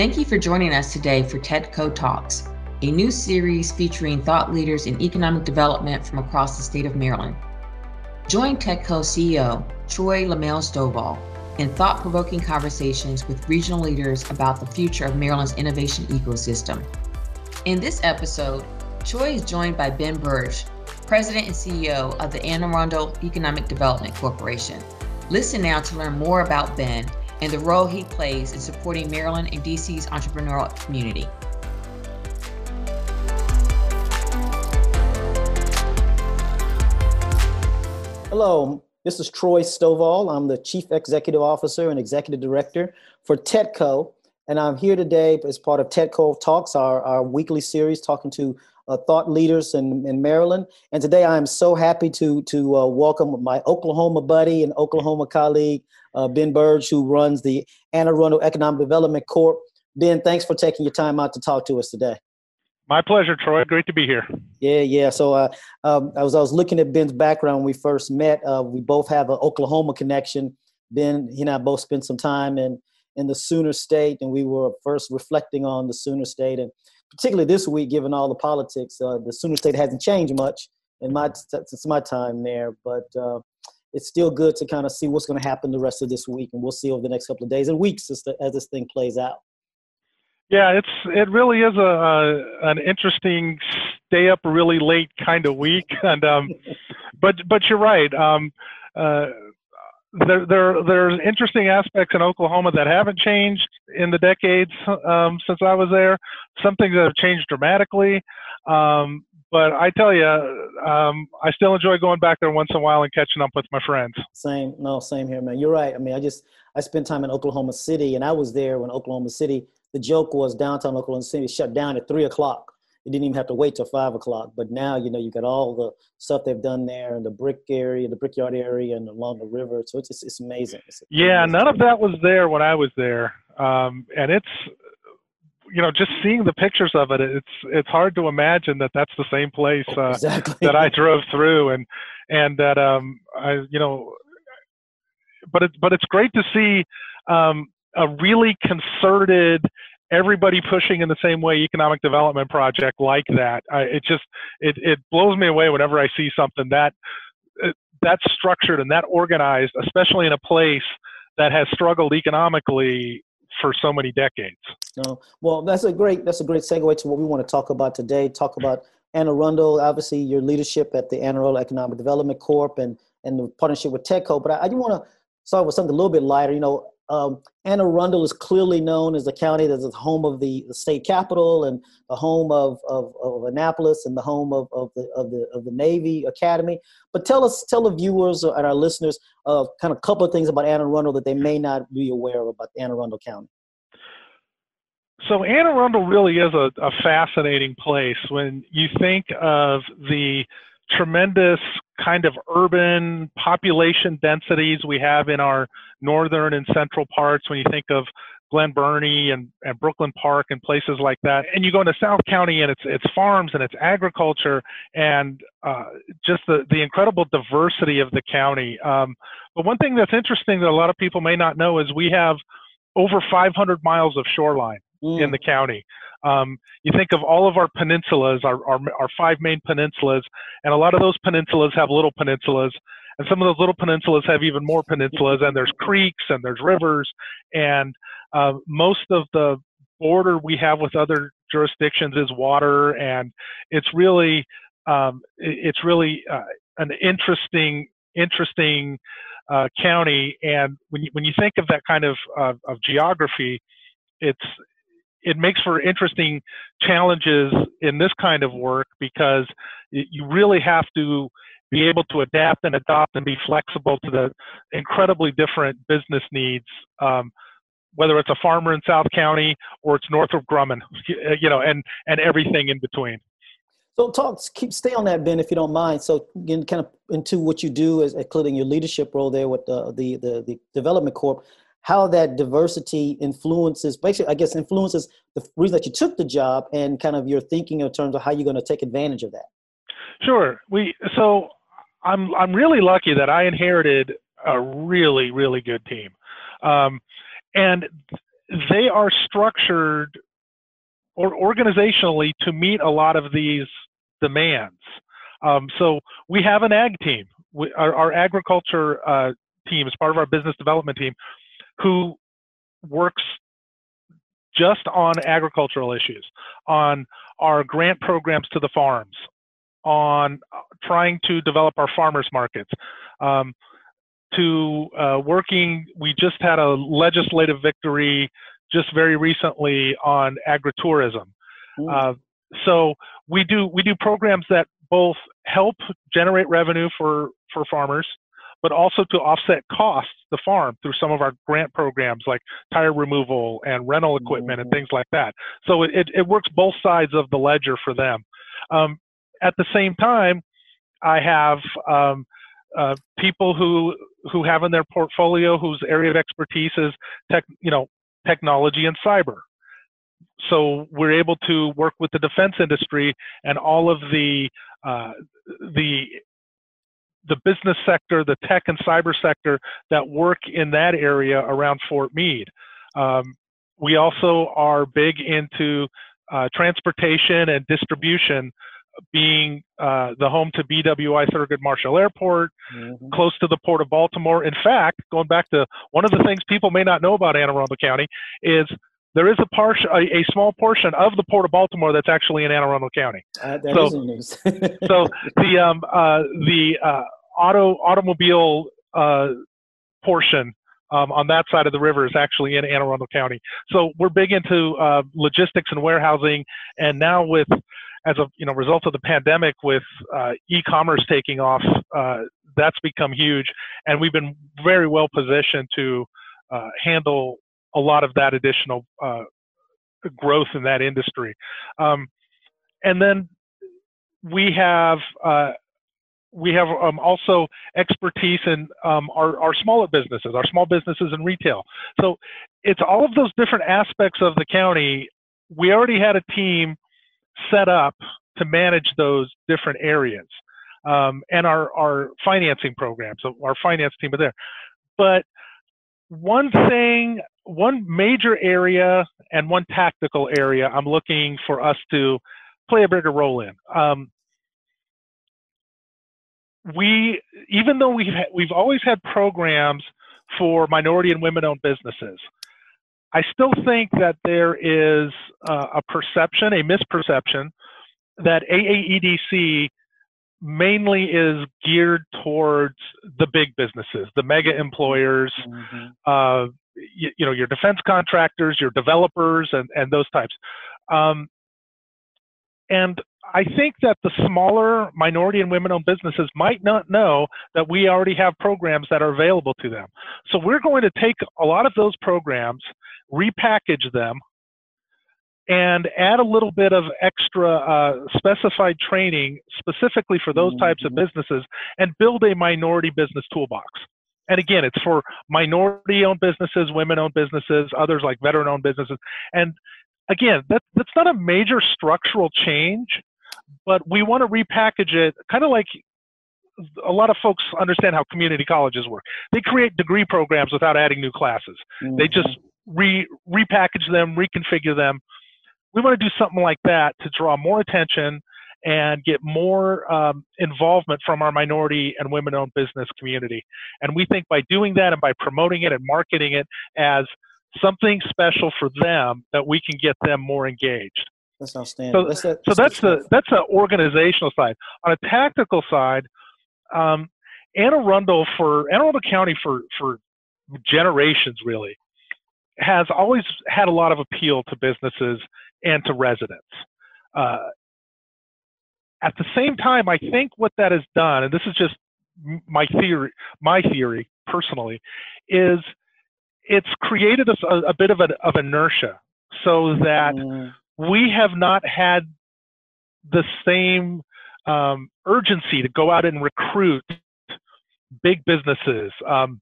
Thank you for joining us today for TEDCO Talks, a new series featuring thought leaders in economic development from across the state of Maryland. Join TEDCO CEO Troy LeMaile Stovall in thought provoking conversations with regional leaders about the future of Maryland's innovation ecosystem. In this episode, Troy is joined by Ben Birge, President and CEO of the Anne Arundel Economic Development Corporation. Listen now to learn more about Ben and the role he plays in supporting Maryland and DC's entrepreneurial community. Hello, this is Troy Stovall. I'm the Chief Executive Officer and Executive Director for TEDCO, and I'm here today as part of TEDCO Talks, our, our weekly series talking to uh, thought leaders in, in Maryland. And today I am so happy to, to uh, welcome my Oklahoma buddy and Oklahoma colleague, uh, Ben Birge, who runs the Anne Arundel Economic Development Corp. Ben, thanks for taking your time out to talk to us today. My pleasure, Troy. Great to be here. Yeah, yeah. So uh, um, I was I was looking at Ben's background when we first met. Uh, we both have an Oklahoma connection. Ben, he and I both spent some time in in the Sooner State, and we were first reflecting on the Sooner State, and particularly this week, given all the politics, uh, the Sooner State hasn't changed much in my since my time there, but uh, it's still good to kind of see what's going to happen the rest of this week, and we'll see over the next couple of days and weeks as, the, as this thing plays out. Yeah, it's it really is a, a an interesting stay up really late kind of week, and um, but but you're right. Um, uh, there, there there's interesting aspects in Oklahoma that haven't changed in the decades um, since I was there. Some things that have changed dramatically. Um, but I tell you, um, I still enjoy going back there once in a while and catching up with my friends. Same, no, same here, man. You're right. I mean, I just I spent time in Oklahoma City, and I was there when Oklahoma City the joke was downtown Oklahoma City shut down at three o'clock. You didn't even have to wait till five o'clock. But now, you know, you got all the stuff they've done there and the brick area, the brickyard area, and along the river. So it's just, it's amazing. It's yeah, amazing. none of that was there when I was there, um, and it's you know just seeing the pictures of it, it's it's hard to imagine that that's the same place uh, exactly. that I drove through, and and that um I you know, but it's but it's great to see um a really concerted everybody pushing in the same way economic development project like that I, it just it, it blows me away whenever i see something that uh, that's structured and that organized especially in a place that has struggled economically for so many decades no well that's a great that's a great segue to what we want to talk about today talk about Anne Arundel, obviously your leadership at the Anne Arundel Economic Development Corp and and the partnership with TEDCO. But I, I do want to start with something a little bit lighter. You know, um, Anne Arundel is clearly known as the county that is the home of the, the state capital and the home of, of, of, Annapolis and the home of, of, the, of, the, of the Navy Academy. But tell us, tell the viewers and our listeners uh, kind of couple of things about Anne Arundel that they may not be aware of about Anne Arundel County. So Anne Arundel really is a, a fascinating place when you think of the tremendous kind of urban population densities we have in our northern and central parts when you think of Glen Burnie and, and Brooklyn Park and places like that. And you go into South County and it's it's farms and it's agriculture and uh, just the, the incredible diversity of the county. Um, but one thing that's interesting that a lot of people may not know is we have over 500 miles of shoreline mm. in the county. Um, you think of all of our peninsulas, our, our, our five main peninsulas, and a lot of those peninsulas have little peninsulas, and some of those little peninsulas have even more peninsulas, and there's creeks and there's rivers, and uh, most of the border we have with other jurisdictions is water, and it's really um, it's really uh, an interesting interesting uh, county. And when you when you think of that kind of of geography, it's it makes for interesting challenges in this kind of work because you really have to be able to adapt and adopt and be flexible to the incredibly different business needs. Um, whether it's a farmer in South County or it's Northrop Grumman, you know, and and everything in between. So talk, keep stay on that, Ben, if you don't mind. So again, kind of into what you do as including your leadership role there with the the the, the Development Corp how that diversity influences basically i guess influences the reason that you took the job and kind of your thinking in terms of how you're going to take advantage of that sure we so i'm i'm really lucky that i inherited a really really good team um, and they are structured or organizationally to meet a lot of these demands. Um, so we have an ag team. We, our, our, agriculture uh, team is part of our business development team, who works just on agricultural issues, on our grant programs to the farms, on trying to develop our farmers markets, um, to uh, working. We just had a legislative victory just very recently on agritourism. Uh, so we do we do programs that both help generate revenue for for farmers, but also to offset costs the farm through some of our grant programs like tire removal and rental equipment mm-hmm. and things like that. So it, it works both sides of the ledger for them. Um, at the same time, I have um, uh, people who who have in their portfolio whose area of expertise is tech, you know, technology and cyber. So we're able to work with the defense industry and all of the uh, the the business sector, the tech and cyber sector that work in that area around Fort Meade. Um, we also are big into uh, transportation and distribution being uh, the home to BWI Thurgood Marshall Airport, mm-hmm. close to the Port of Baltimore. In fact, going back to one of the things people may not know about Anne Arundel County is there is a, part, a, a, small portion of the Port of Baltimore that's actually in Anne Arundel County. Uh, that so, news. so the um, uh, the uh, auto automobile uh, portion um, on that side of the river is actually in Anne Arundel County. So we're big into uh, logistics and warehousing, and now with as a you know result of the pandemic with uh, e-commerce taking off, uh, that's become huge, and we've been very well positioned to uh, handle a lot of that additional uh, growth in that industry. Um, and then we have uh, we have um, also expertise in um, our, our smaller businesses, our small businesses and retail. So it's all of those different aspects of the county. We already had a team set up to manage those different areas. Um, and our, our financing programs, our finance team are there. But one thing, one major area and one tactical area I'm looking for us to play a bigger role in. Um, we, even though we've, we've always had programs for minority and women owned businesses, I still think that there is uh, a perception, a misperception, that AAEDC mainly is geared towards the big businesses, the mega employers, mm-hmm. uh, you, you, know, your defense contractors, your developers, and, and those types. Um, and I think that the smaller minority and women owned businesses might not know that we already have programs that are available to them. So we're going to take a lot of those programs, repackage them, and add a little bit of extra uh, specified training specifically for those types of mm-hmm. businesses and build a minority business toolbox. And again, it's for minority owned businesses, women owned businesses, others like veteran owned businesses. And again, that, that's not a major structural change, but we want to repackage it kind of like a lot of folks understand how community colleges work. They create degree programs without adding new classes. Mm-hmm. They just re repackage them, reconfigure them. We want to do something like that to draw more attention and get more um, involvement from our minority and women-owned business community. And we think by doing that and by promoting it and marketing it as something special for them that we can get them more engaged. That's outstanding. So that's, that, so that's the that's the organizational side. On a tactical side, um, Anne Arundel for Anne Arundel County for for generations really has always had a lot of appeal to businesses and to residents. Uh, at the same time, I think what that has done, and this is just my theory, my theory personally, is it's created a, a bit of, a, of inertia so that mm. we have not had the same um, urgency to go out and recruit big businesses um,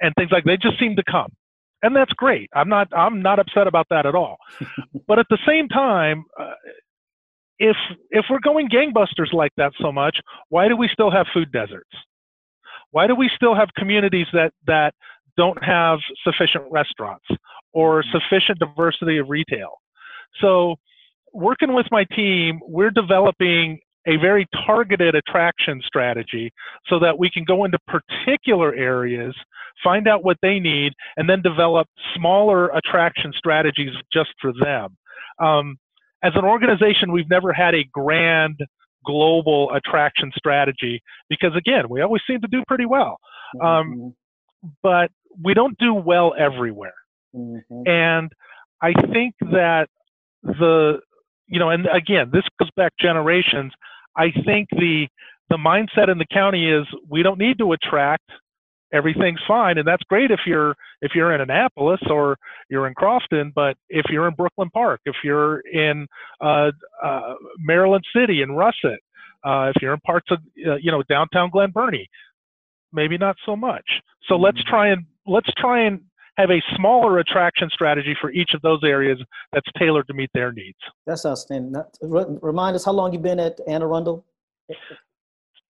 and things like they just seem to come. And that's great. I'm not i'm not upset about that at all. But at the same time uh, if if we're going gangbusters like that so much why do we still have food deserts why do we still have communities that that don't have sufficient restaurants or Mm-hmm. sufficient diversity of retail. So, working with my team, we're developing a very targeted attraction strategy so that we can go into particular areas, find out what they need, and then develop smaller attraction strategies just for them. Um, as an organization, we've never had a grand global attraction strategy because, again, we always seem to do pretty well, um, but we don't do well everywhere. Mhm. And I think that the, you know, and again, this goes back generations. I think the the mindset in the county is we don't need to attract. Everything's fine, and that's great if you're if you're in Annapolis or you're in Crofton. But if you're in Brooklyn Park, if you're in uh, uh, Maryland City and Russett, uh, if you're in parts of uh, you know downtown Glen Burnie, maybe not so much. So let's Mhm. try and let's try and have a smaller attraction strategy for each of those areas that's tailored to meet their needs. That's outstanding. Remind us how long you've been at Anne Arundel?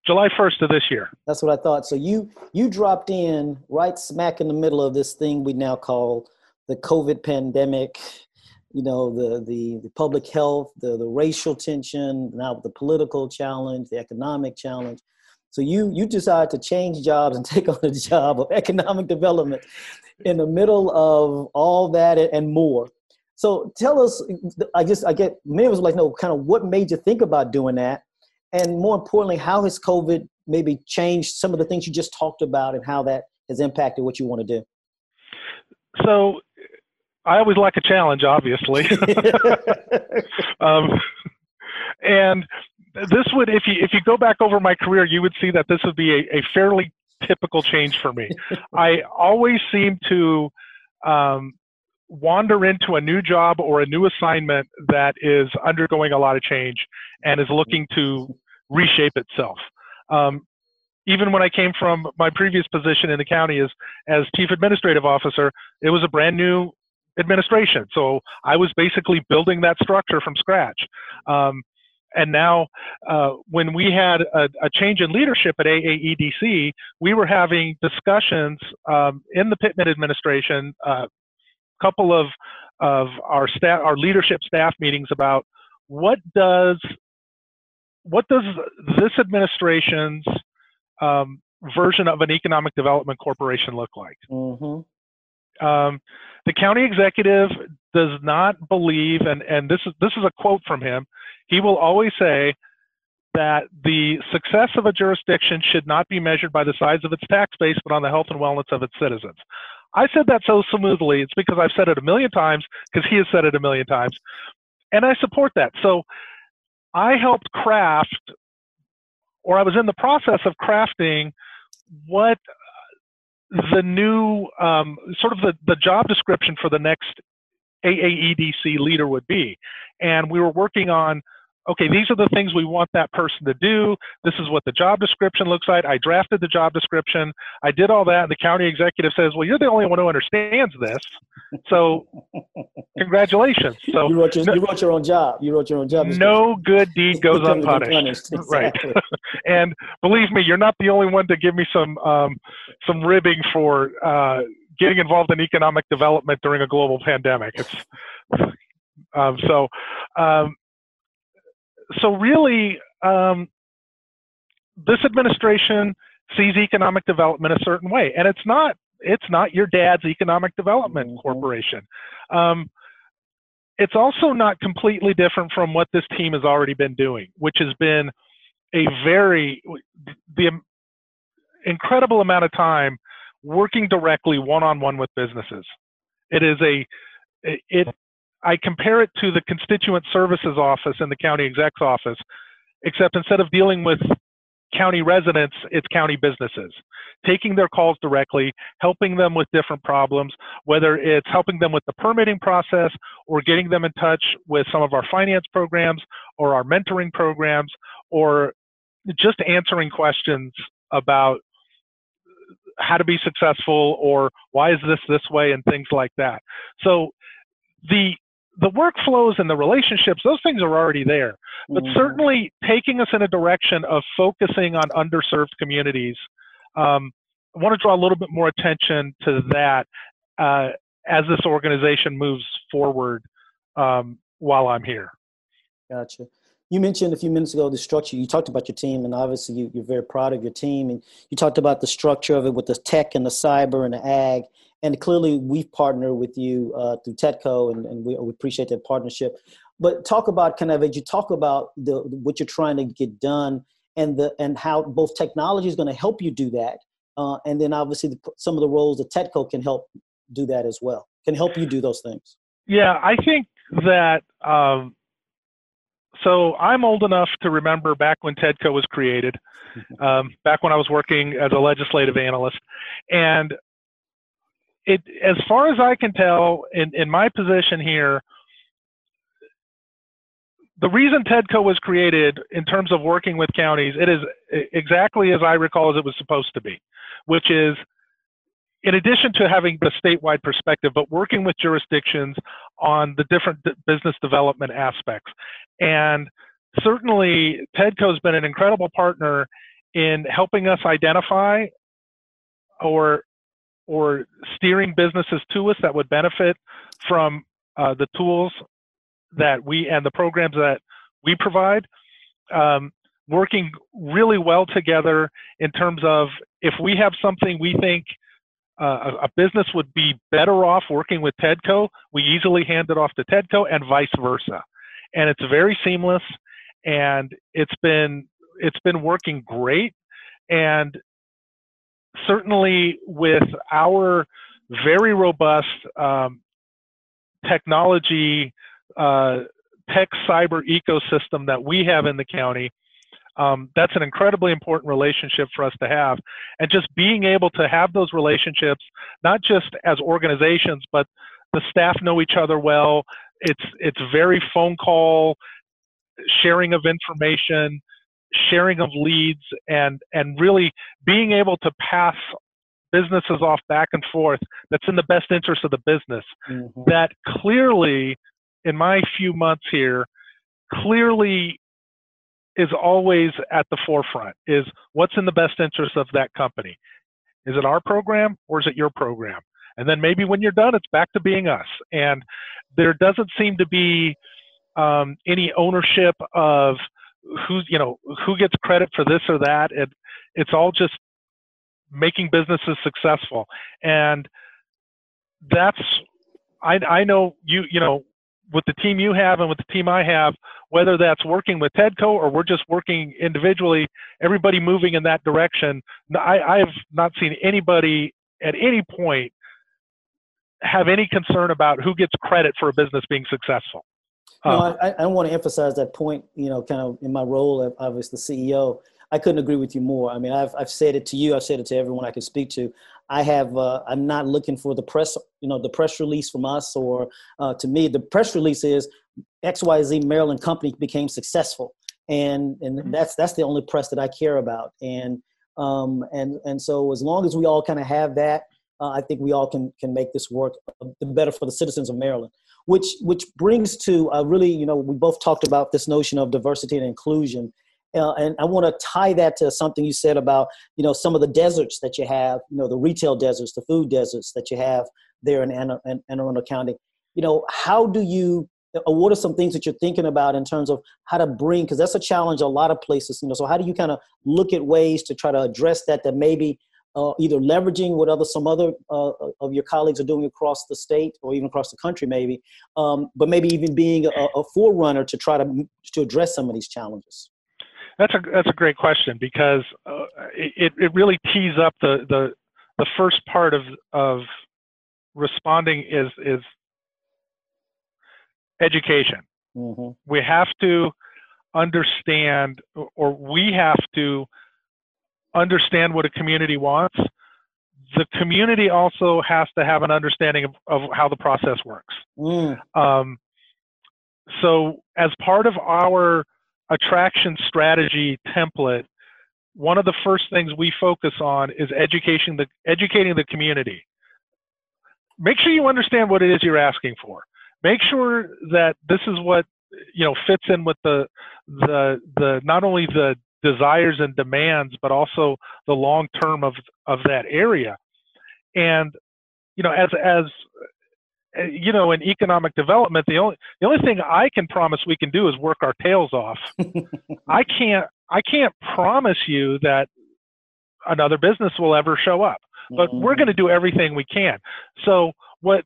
July 1st of this year. That's what I thought. So you you dropped in right smack in the middle of this thing we now call the COVID pandemic. You know the the, the public health, the the racial tension, now the political challenge, the economic challenge. So you you decided to change jobs and take on the job of economic development in the middle of all that and more. So tell us, I just I get many of us like no, kind of what made you think about doing that, and more importantly, how has COVID maybe changed some of the things you just talked about and how that has impacted what you want to do? So I always like a challenge, obviously. um, and this would, if you if you go back over my career, you would see that this would be a, a fairly typical change for me. I always seem to um, wander into a new job or a new assignment that is undergoing a lot of change and is looking to reshape itself. Um, even when I came from my previous position in the county as as chief administrative officer, it was a brand new administration. So I was basically building that structure from scratch. Um, and now, uh, when we had a, a, change in leadership at AAEDC, we were having discussions um, in the Pittman administration, uh, couple of of our staff, our leadership staff meetings about what does what does this administration's um, version of an economic development corporation look like? Mm-hmm. Um, the county executive does not believe, and, and this is this is a quote from him. He will always say that the success of a jurisdiction should not be measured by the size of its tax base, but on the health and wellness of its citizens. I said that so smoothly. It's because I've said it a million times, because he has said it a million times, and I support that. So I helped craft, or I was in the process of crafting, what the new um, sort of the, the job description for the next AAEDC leader would be. And we were working on, okay, these are the things we want that person to do. This is what the job description looks like. I drafted the job description. I did all that. And the county executive says, well, you're the only one who understands this. So congratulations. So you wrote, your, no, you wrote your own job. You wrote your own job. No good deed goes unpunished. Exactly. Right. and believe me, you're not the only one to give me some um, some ribbing for uh, getting involved in economic development during a global pandemic. It's um, so um, so really um, this administration sees economic development a certain way, and it's not it's not your dad's economic development Mhm. corporation. Um, it's also not completely different from what this team has already been doing, which has been a very the incredible amount of time working directly one-on-one with businesses. It is a it I compare it to the constituent services office in the county exec's office, except instead of dealing with county residents, it's county businesses, taking their calls directly, helping them with different problems, whether it's helping them with the permitting process or getting them in touch with some of our finance programs or our mentoring programs or just answering questions about how to be successful or why is this this way and things like that. So the the workflows and the relationships, those things are already there. But Mhm. certainly taking us in a direction of focusing on underserved communities um, I want to draw a little bit more attention to that uh, as this organization moves forward um, while I'm here. Gotcha. You mentioned a few minutes ago the structure. You talked about your team, and obviously you, are very proud of your team. And you talked about the structure of it with the tech and the cyber and the ag. And clearly, we've partnered with you uh, through TEDCO, and, and we, we, appreciate that partnership. But talk about kind of as you talk about the what you're trying to get done, and the and how both technology is going to help you do that, uh, and then obviously the, some of the roles that TEDCO can help do that as well, can help you do those things. Yeah, I think that um, so I'm old enough to remember back when TEDCO was created, um, back when I was working as a legislative analyst, and it, as far as I can tell, in, in my position here, the reason TEDCO was created in terms of working with counties, it is exactly as I recall as it was supposed to be, which is in addition to having the statewide perspective, but working with jurisdictions on the different business development aspects. And certainly, TEDCO has been an incredible partner in helping us identify or or steering businesses to us that would benefit from uh, the tools that we and the programs that we provide. Um, working really well together in terms of if we have something we think uh, a, business would be better off working with TEDCO, we easily hand it off to TEDCO and vice versa. And it's very seamless and it's been it's been working great and certainly with our very robust um, technology uh, tech cyber ecosystem that we have in the county um, that's an incredibly important relationship for us to have. And just being able to have those relationships, not just as organizations, but the staff know each other well. It's it's very phone call, sharing of information, sharing of leads, and and really being able to pass businesses off back and forth that's in the best interest of the business. Mm-hmm. That clearly, in my few months here, clearly is always at the forefront is what's in the best interest of that company is it our program or is it your program and then maybe when you're done it's back to being us and there doesn't seem to be um, any ownership of who you know who gets credit for this or that it, it's all just making businesses successful and that's I, I know you you know with the team you have and with the team I have, whether that's working with TEDCO or we're just working individually, everybody moving in that direction. I, I have not seen anybody at any point have any concern about who gets credit for a business being successful. No, I, I want to emphasize that point, you know, kind of in my role as the CEO. I couldn't agree with you more. I mean, I've, I've said it to you, I've said it to everyone I can speak to. I have uh, I'm not looking for the press you know the press release from us or uh, to me the press release is XYZ Maryland company became successful and and mm-hmm. that's that's the only press that I care about and um, and and so as long as we all kind of have that uh, I think we all can can make this work uh, better for the citizens of Maryland which which brings to uh, really you know we both talked about this notion of diversity and inclusion uh, and I want to tie that to something you said about, you know, some of the deserts that you have, you know, the retail deserts, the food deserts that you have there in Anne, Anne Arundel County. You know, how do you, or what are some things that you're thinking about in terms of how to bring, because that's a challenge a lot of places, you know, so how do you kind of look at ways to try to address that, that maybe uh, either leveraging what other some other uh, of your colleagues are doing across the state or even across the country maybe um, but maybe even being a, a forerunner to try to to address some of these challenges that's a that's a great question because uh, it it really tees up the the the first part of of responding is is education. Mm-hmm. We have to understand, or we have to understand what a community wants. The community also has to have an understanding of, of how the process works. Mm. Um, so, as part of our attraction strategy template, one of the first things we focus on is educating the educating the community. Make sure you understand what it is you're asking for. Make sure that this is what you know fits in with the the the not only the desires and demands, but also the long term of of that area. And you know, as as you know, in economic development, the only the only thing I can promise we can do is work our tails off. I can't I can't promise you that another business will ever show up, but mm-hmm. we're going to do everything we can. So what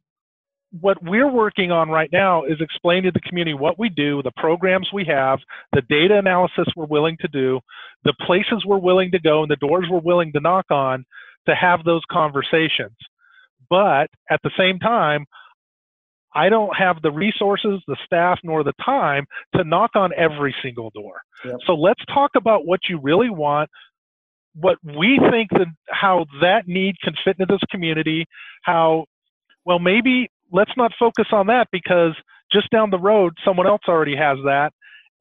what we're working on right now is explaining to the community what we do, the programs we have, the data analysis we're willing to do, the places we're willing to go, and the doors we're willing to knock on to have those conversations. But at the same time, I don't have the resources, the staff, nor the time to knock on every single door. Yep. So let's talk about what you really want, what we think that how that need can fit into this community, how well maybe let's not focus on that because just down the road someone else already has that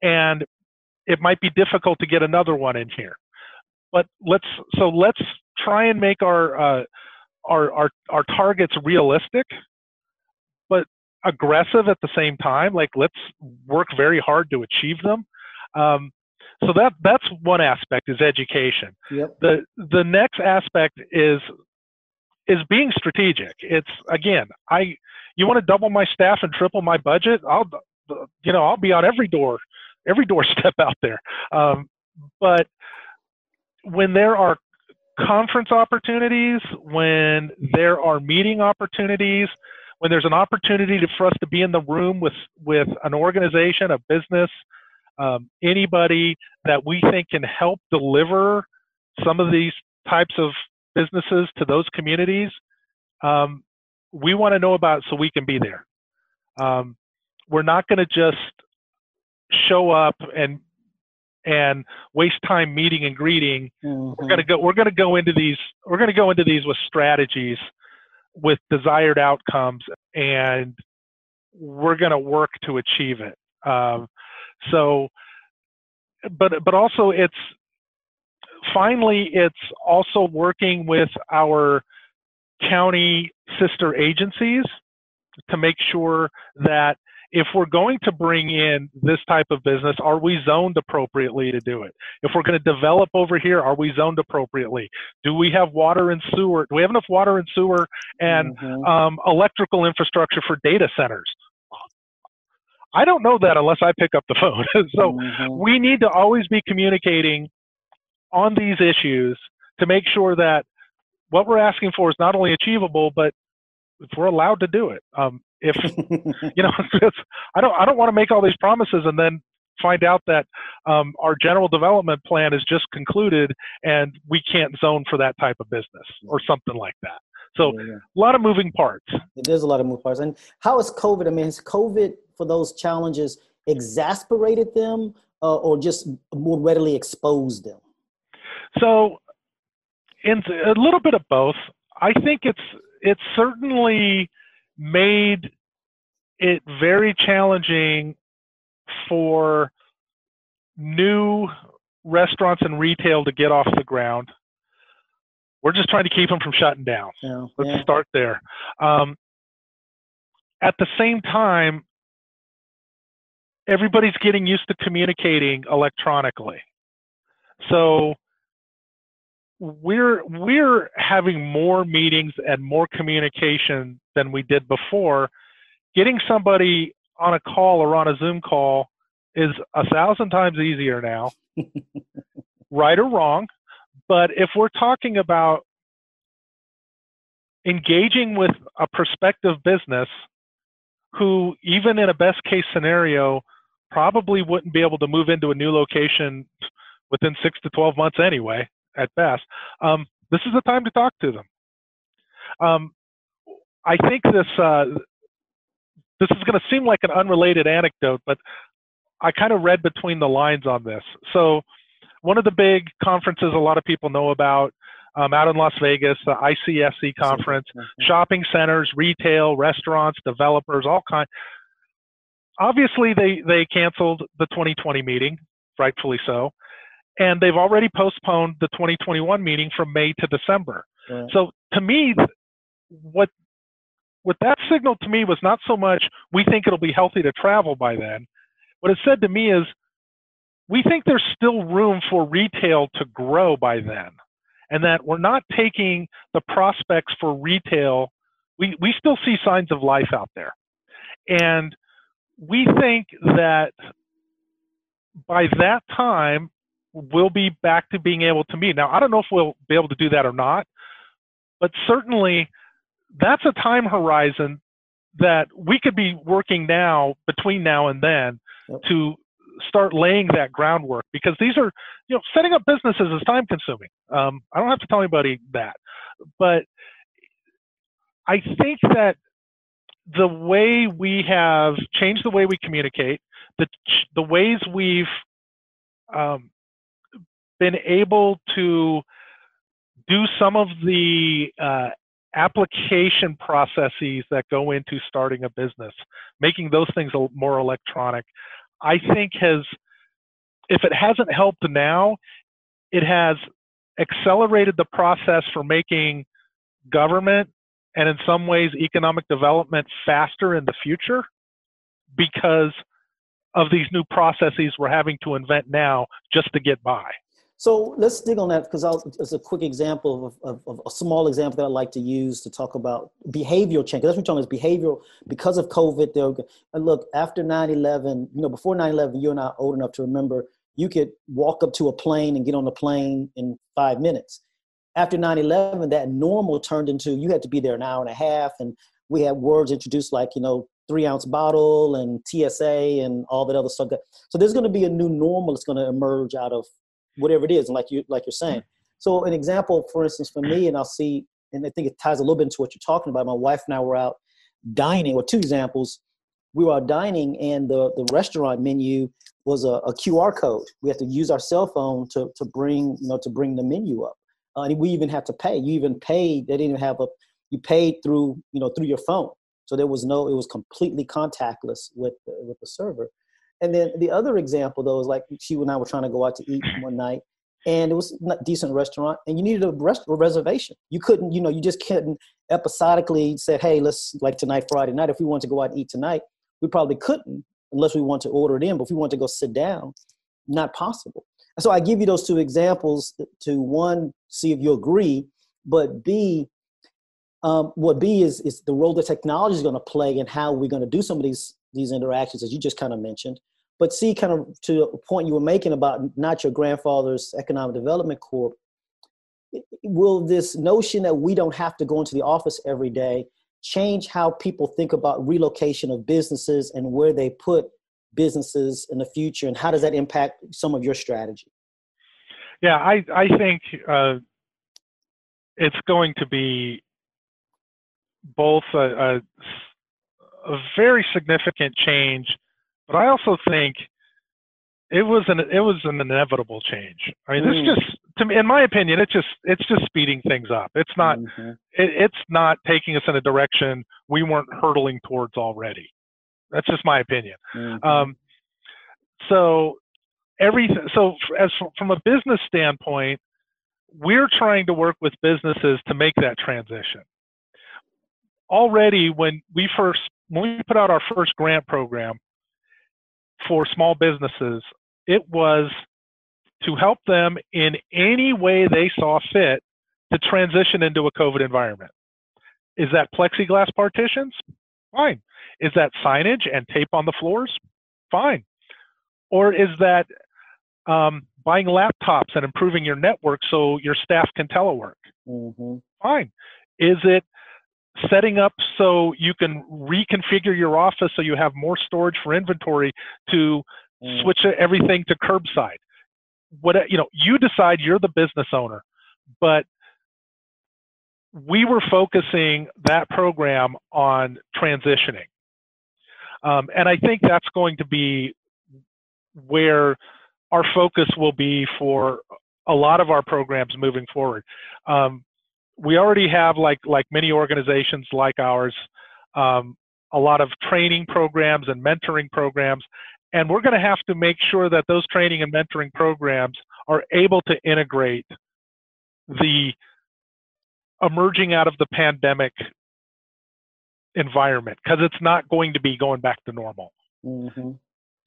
and it might be difficult to get another one in here. But let's so let's try and make our uh, our, our our targets realistic but aggressive at the same time. Like let's work very hard to achieve them. Um, so that that's one aspect is education. Yep. The the next aspect is is being strategic. It's again, I you want to double my staff and triple my budget? I'll you know I'll be on every door every doorstep out there. Um, but when there are conference opportunities, when there are meeting opportunities, when there's an opportunity to, for us to be in the room with, with an organization, a business, um, anybody that we think can help deliver some of these types of businesses to those communities, um, we want to know about so we can be there. Um, we're not going to just show up and and waste time meeting and greeting. Mm-hmm. We're gonna go. We're gonna go into these. We're gonna go into these with strategies with desired outcomes and we're going to work to achieve it um, so but but also it's finally it's also working with our county sister agencies to make sure that if we're going to bring in this type of business, are we zoned appropriately to do it? If we're going to develop over here, are we zoned appropriately? Do we have water and sewer? Do we have enough water and sewer and mm-hmm. um, electrical infrastructure for data centers? I don't know that unless I pick up the phone. so mm-hmm. we need to always be communicating on these issues to make sure that what we're asking for is not only achievable, but if we're allowed to do it. Um, if you know i don't i don't want to make all these promises and then find out that um, our general development plan is just concluded and we can't zone for that type of business or something like that. So yeah, yeah. a lot of moving parts. There's a lot of moving parts. And how is covid i mean has covid for those challenges exasperated them uh, or just more readily exposed them? So in a little bit of both i think it's it's certainly made it very challenging for new restaurants and retail to get off the ground. We're just trying to keep them from shutting down. Yeah, Let's yeah. start there. Um, at the same time, everybody's getting used to communicating electronically. So we're we're having more meetings and more communication than we did before. Getting somebody on a call or on a Zoom call is a thousand times easier now, right or wrong. But if we're talking about engaging with a prospective business who, even in a best case scenario, probably wouldn't be able to move into a new location within six to 12 months anyway, at best, um, this is the time to talk to them. Um, I think this uh, this is going to seem like an unrelated anecdote, but I kind of read between the lines on this. So, one of the big conferences a lot of people know about um, out in Las Vegas, the ICSC conference, shopping centers, retail, restaurants, developers, all kind. Obviously, they they canceled the 2020 meeting, rightfully so and they've already postponed the 2021 meeting from May to December. So to me, what what that signaled to me was not so much we think it'll be healthy to travel by then. What it said to me is we think there's still room for retail to grow by then, and that we're not taking the prospects for retail. We, we still see signs of life out there. And we think that by that time, we'll be back to being able to meet. Now, I don't know if we'll be able to do that or not, but certainly that's a time horizon that we could be working now between now and then yep. to start laying that groundwork because these are you know setting up businesses is time consuming um, i don't have to tell anybody that but i think that the way we have changed the way we communicate the the ways we've um, been able to do some of the uh, application processes that go into starting a business, making those things more electronic, I think has, if it hasn't helped now, it has accelerated the process for making government and in some ways economic development faster in the future because of these new processes we're having to invent now just to get by. So let's dig on that because as a quick example of, of, of, a small example that I like to use to talk about behavioral change. That's what we're talking about is behavioral because of COVID. Look, after 9-11, you know, before 9-11, you're not old enough to remember you could walk up to a plane and get on the plane in five minutes. After 9-11, that normal turned into you had to be there an hour and a half. And we had words introduced like, you know, three ounce bottle and TSA and all that other stuff. So there's going to be a new normal that's going to emerge out of whatever it is, and like you like you're saying. So an example, for instance, for me, and I'll see, and I think it ties a little bit into what you're talking about. My wife and I were out dining, or two examples. We were out dining, and the the restaurant menu was a, a QR code. We had to use our cell phone to to bring you know to bring the menu up, uh, and we even had to pay. You even paid. They didn't even have a. You paid through you know through your phone, so there was no. It was completely contactless with the, with the server. And then the other example though is like she and I were trying to go out to eat one night, and it was a decent restaurant, and you needed a, rest, a reservation. You couldn't, you know, you just couldn't episodically say, hey, let's like tonight, Friday night. If we want to go out and eat tonight, we probably couldn't unless we want to order it in. But if we want to go sit down, not possible. And so I give you those two examples to one, see if you agree, but B, um, what B is is the role that technology is going to play in how we're going to do some of these these interactions, as you just kind of mentioned. But see, kind of to a point you were making about not your grandfather's economic development corp, will this notion that we don't have to go into the office every day change how people think about relocation of businesses and where they put businesses in the future, and how does that impact some of your strategy? Yeah, I I think uh, it's going to be both a, a a very significant change, but I also think it was an it was an inevitable change. I mean, mm. this just to me, in my opinion, it's just it's just speeding things up. It's not mm-hmm. it, it's not taking us in a direction we weren't hurtling towards already. That's just my opinion. Mm-hmm. Um, so everything. So as from a business standpoint, we're trying to work with businesses to make that transition. Already, when we first when we put out our first grant program for small businesses, it was to help them in any way they saw fit to transition into a COVID environment. Is that plexiglass partitions? Fine. Is that signage and tape on the floors? Fine. Or is that um, buying laptops and improving your network so your staff can telework? Mm-hmm. Fine. Is it setting up so you can reconfigure your office so you have more storage for inventory to mm. switch everything to curbside. What you know, you decide you're the business owner, but we were focusing that program on transitioning. Um, and I think that's going to be where our focus will be for a lot of our programs moving forward. Um, we already have like like many organizations like ours um, a lot of training programs and mentoring programs and we're going to have to make sure that those training and mentoring programs are able to integrate the emerging out of the pandemic environment because it's not going to be going back to normal. Mm-hmm.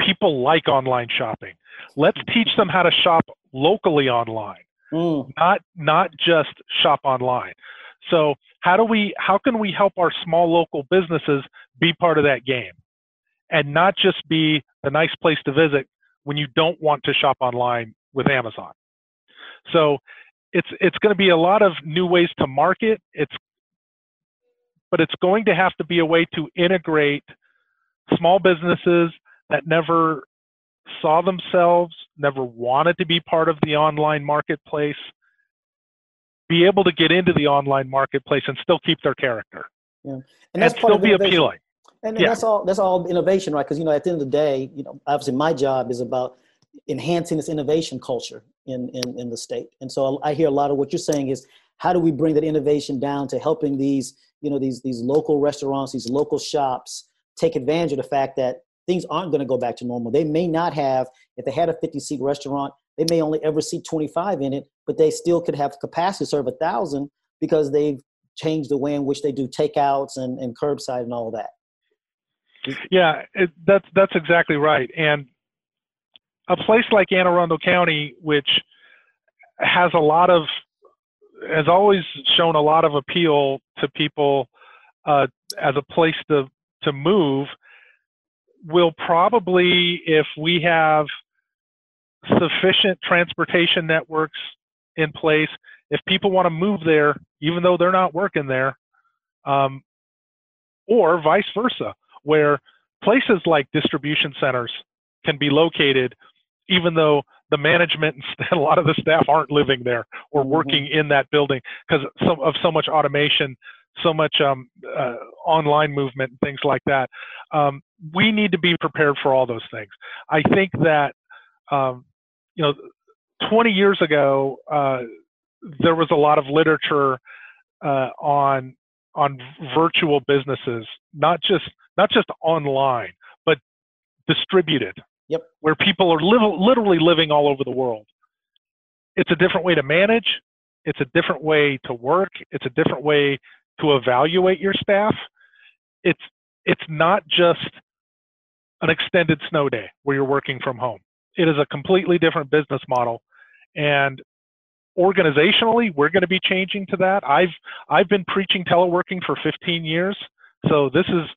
people like online shopping. Let's teach them how to shop locally online, mm. not not just shop online. So how do we how can we help our small local businesses be part of that game and not just be the nice place to visit when you don't want to shop online with Amazon. So it's it's going to be a lot of new ways to market. It's but it's going to have to be a way to integrate small businesses that never saw themselves, never wanted to be part of the online marketplace, be able to get into the online marketplace and still keep their character. Yeah. And, and that's still be appealing. And, and yeah. that's all that's all innovation, right? Because you know, at the end of the day, you know, obviously my job is about enhancing this innovation culture in, in, in the state. And so I hear a lot of what you're saying is how do we bring that innovation down to helping these, you know, these these local restaurants, these local shops take advantage of the fact that things aren't going to go back to normal. They may not have, if they had a 50 seat restaurant, they may only ever see 25 in it, but they still could have capacity to serve a thousand because they've changed the way in which they do takeouts and, and curbside and all that. Yeah, it, that's that's exactly right. And a place like Anne Arundel County, which has a lot of has always shown a lot of appeal to people uh, as a place to to move, will probably, if we have sufficient transportation networks in place, if people want to move there, even though they're not working there, um, or vice versa, where places like distribution centers can be located, even though the management and a lot of the staff aren't living there or mm-hmm. working in that building because of so much automation, so much um, uh, online movement, and things like that. Um, we need to be prepared for all those things. I think that um, you know, 20 years ago, uh, there was a lot of literature uh, on on virtual businesses, not just not just online, but distributed. Yep. Where people are li- literally living all over the world. It's a different way to manage. It's a different way to work. It's a different way to evaluate your staff. It's it's not just an extended snow day where you're working from home. It is a completely different business model. And organizationally, we're going to be changing to that. I've I've been preaching teleworking for 15 years. So this is,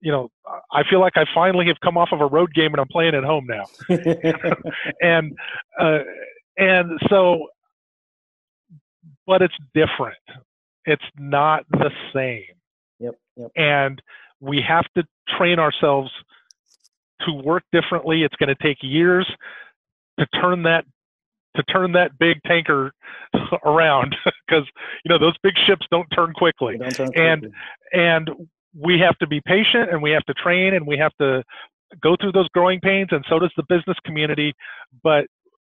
you know, I feel like I finally have come off of a road game and I'm playing at home now. and uh, and so but it's different. It's not the same. Yep, yep. And we have to train ourselves to work differently. It's going to take years to turn that to turn that big tanker around because you know those big ships don't turn quickly. Don't turn quickly. And and we have to be patient and we have to train and we have to go through those growing pains and so does the business community but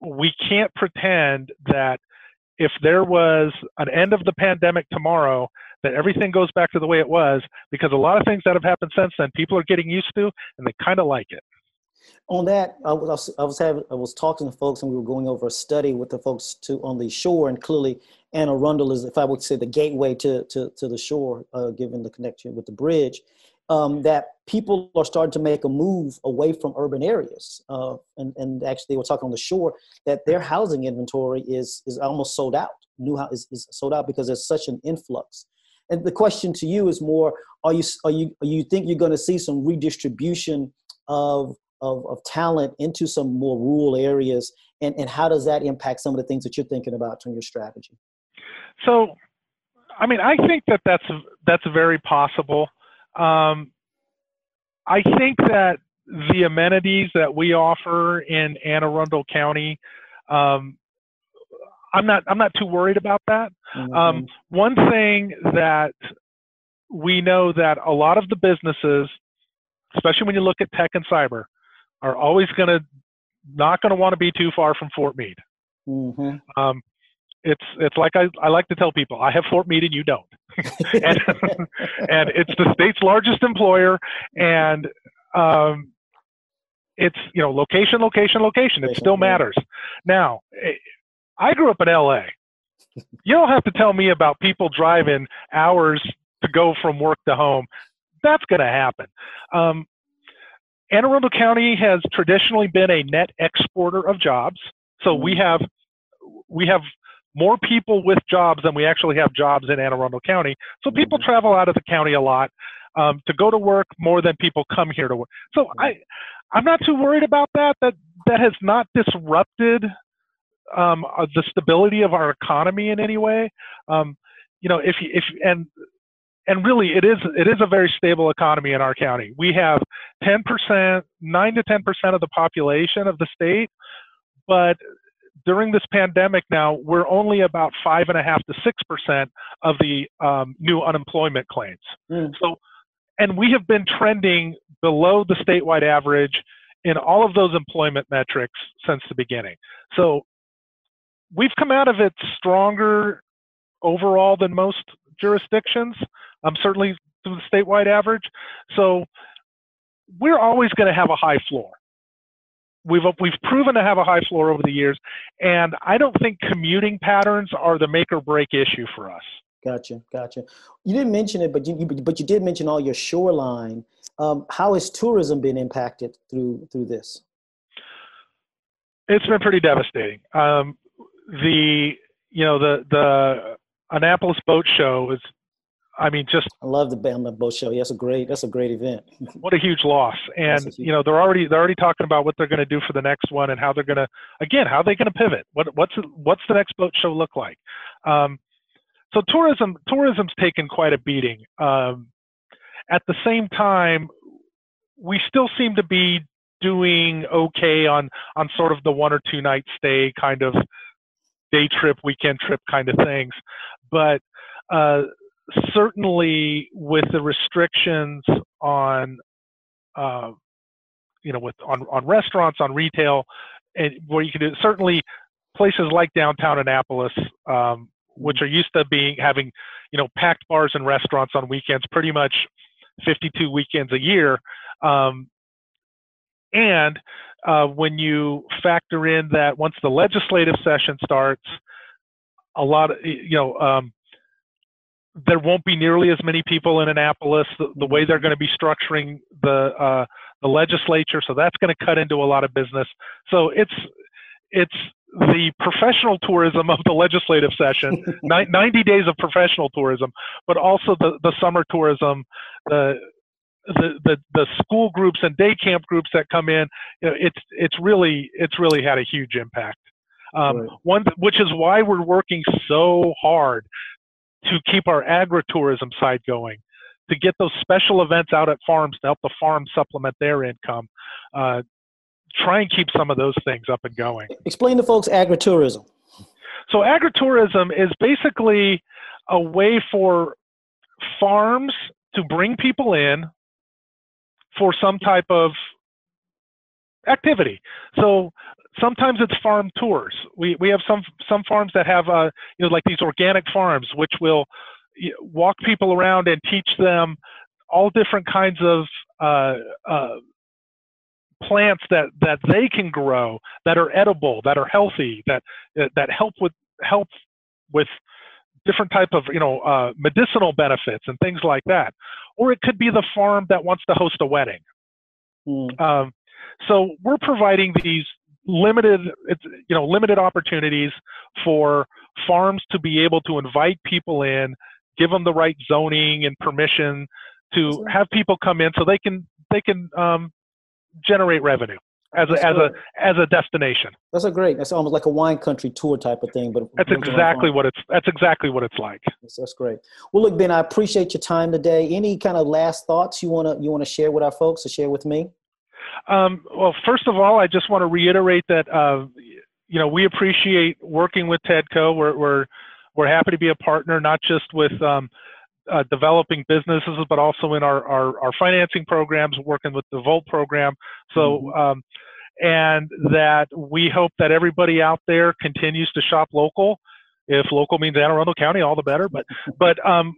we can't pretend that if there was an end of the pandemic tomorrow that everything goes back to the way it was because a lot of things that have happened since then people are getting used to and they kind of like it. On that I was, I was having I was talking to folks and we were going over a study with the folks to on the shore and clearly Anne Arundel is if I would say the gateway to to, to the shore uh, given the connection with the bridge um, that people are starting to make a move away from urban areas uh, and, and actually they were talking on the shore that their housing inventory is is almost sold out new house is, is sold out because there's such an influx and the question to you is more: Are you are you are you think you're going to see some redistribution of of, of talent into some more rural areas, and and how does that impact some of the things that you're thinking about in your strategy? So, I mean, I think that that's that's very possible. Um, I think that the amenities that we offer in Anne Arundel County um, I'm not I'm not too worried about that. Mm-hmm. Um, one thing that we know that a lot of the businesses, especially when you look at tech and cyber, are always going to not going to want to be too far from Fort Meade. Mm-hmm. Um, it's it's like I, I like to tell people I have Fort Meade and you don't, and, and it's the state's largest employer, and um, it's you know location, location, location. It still matters. Now, I grew up in LA. You don't have to tell me about people driving hours to go from work to home. That's going to happen. Um, Anne Arundel County has traditionally been a net exporter of jobs. So we have we have more people with jobs than we actually have jobs in Anne Arundel County. So people travel out of the county a lot um, to go to work more than people come here to work. So I I'm not too worried about that. That that has not disrupted um, uh, the stability of our economy in any way. Um, you know, if if and and really it is it is a very stable economy in our county. We have 10%, 9 to 10% of the population of the state, but during this pandemic now, we're only about five and a half to six percent of the um, new unemployment claims. Mm. So, and we have been trending below the statewide average in all of those employment metrics since the beginning. So, we've come out of it stronger overall than most jurisdictions. Um, certainly to the statewide average. So, we're always going to have a high floor we've we've proven to have a high floor over the years, and I don't think commuting patterns are the make or break issue for us. Gotcha, gotcha. You didn't mention it, but you, you but you did mention all your shoreline. Um, how has tourism been impacted through through this? It's been pretty devastating. Um, the you know the the Annapolis Boat Show is I mean, just I love the Bama Boat Show. That's a great that's a great event. what a huge loss, and huge you know they're already they're already talking about what they're going to do for the next one and how they're going to again how are they're going to pivot. What what's what's the next boat show look like? Um, so tourism tourism's taken quite a beating. Um, at the same time, we still seem to be doing okay on on sort of the one or two night stay kind of day trip, weekend trip kind of things, but uh, certainly with the restrictions on uh, you know with on, on restaurants on retail and where you can do certainly places like downtown annapolis um, which are used to being having you know packed bars and restaurants on weekends pretty much 52 weekends a year um, and uh, when you factor in that once the legislative session starts a lot of you know um, there won't be nearly as many people in Annapolis. The, the way they're going to be structuring the uh, the legislature, so that's going to cut into a lot of business. So it's it's the professional tourism of the legislative session, 90 days of professional tourism, but also the, the summer tourism, the, the, the, the school groups and day camp groups that come in. You know, it's, it's really, it's really had a huge impact. Um, right. One, which is why we're working so hard to keep our agritourism side going, to get those special events out at farms to help the farm supplement their income. Uh, try and keep some of those things up and going. Explain to folks agritourism. So, agritourism is basically a way for farms to bring people in for some type of activity. So sometimes it's farm tours. We we have some some farms that have uh, you know like these organic farms, which will walk people around and teach them all different kinds of uh, uh, plants that that they can grow that are edible, that are healthy, that that help with help with different type of you know uh, medicinal benefits and things like that. Or it could be the farm that wants to host a wedding. Mm. Um, so we're providing these limited it's you know limited opportunities for farms to be able to invite people in give them the right zoning and permission to have people come in so they can they can um, generate revenue as a, as a as a destination. That's a great. That's almost like a wine country tour type of thing. But that's exactly what it's. That's exactly what it's like. That's, that's, great. Well, look, Ben, I appreciate your time today. Any kind of last thoughts you wanna you wanna share with our folks or share with me? Um, well, first of all, I just want to reiterate that uh, you know we appreciate working with TEDCO. We're we're we're happy to be a partner, not just with um, uh, developing businesses, but also in our, our, our financing programs, working with the Volt program. So, mm-hmm. um, and that we hope that everybody out there continues to shop local. If local means Anne Arundel County, all the better. But, but um,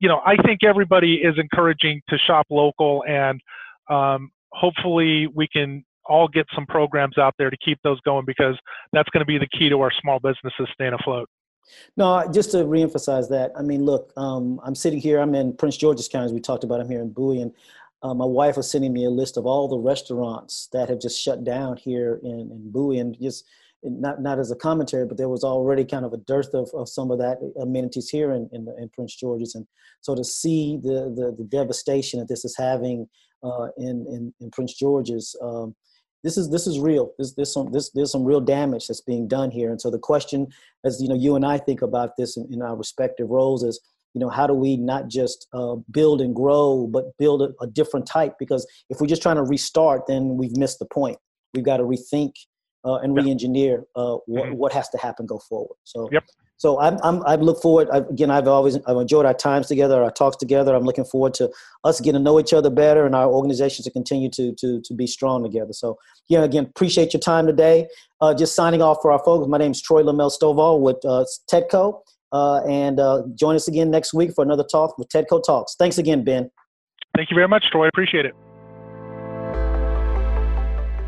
you know, I think everybody is encouraging to shop local, and um, hopefully we can all get some programs out there to keep those going because that's going to be the key to our small businesses staying afloat. No, just to reemphasize that, I mean, look, um, I'm sitting here, I'm in Prince George's County, as we talked about, I'm here in Bowie, and uh, my wife was sending me a list of all the restaurants that have just shut down here in, in Bowie and just not not as a commentary, but there was already kind of a dearth of, of some of that amenities here in, in, in Prince George's, and so to see the the, the devastation that this is having uh, in, in, in Prince George's, um, this is this is real. There's, there's some this, there's some real damage that's being done here, and so the question, as you know, you and I think about this in, in our respective roles, is you know how do we not just uh, build and grow, but build a, a different type? Because if we're just trying to restart, then we've missed the point. We've got to rethink uh, and re-engineer uh, what, mm-hmm. what has to happen go forward. So, yep. so I'm, I'm I look forward. I, again, I've always I've enjoyed our times together, our talks together. I'm looking forward to us getting to know each other better and our organizations to continue to to to be strong together. So, yeah, again, appreciate your time today. Uh, just signing off for our folks. My name is Troy LeMaile-Stovall with uh, TEDCO, uh, and uh, join us again next week for another talk with TEDCO Talks. Thanks again, Ben. Thank you very much, Troy. Appreciate it.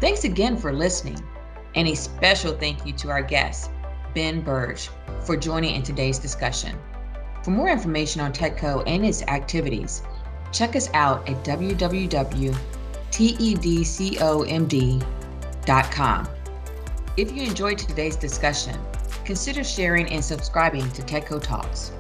Thanks again for listening. And a special thank you to our guest, Ben Birge, for joining in today's discussion. For more information on TEDCO and its activities, check us out at www.tedcomd.com. If you enjoyed today's discussion, consider sharing and subscribing to TEDCO Talks.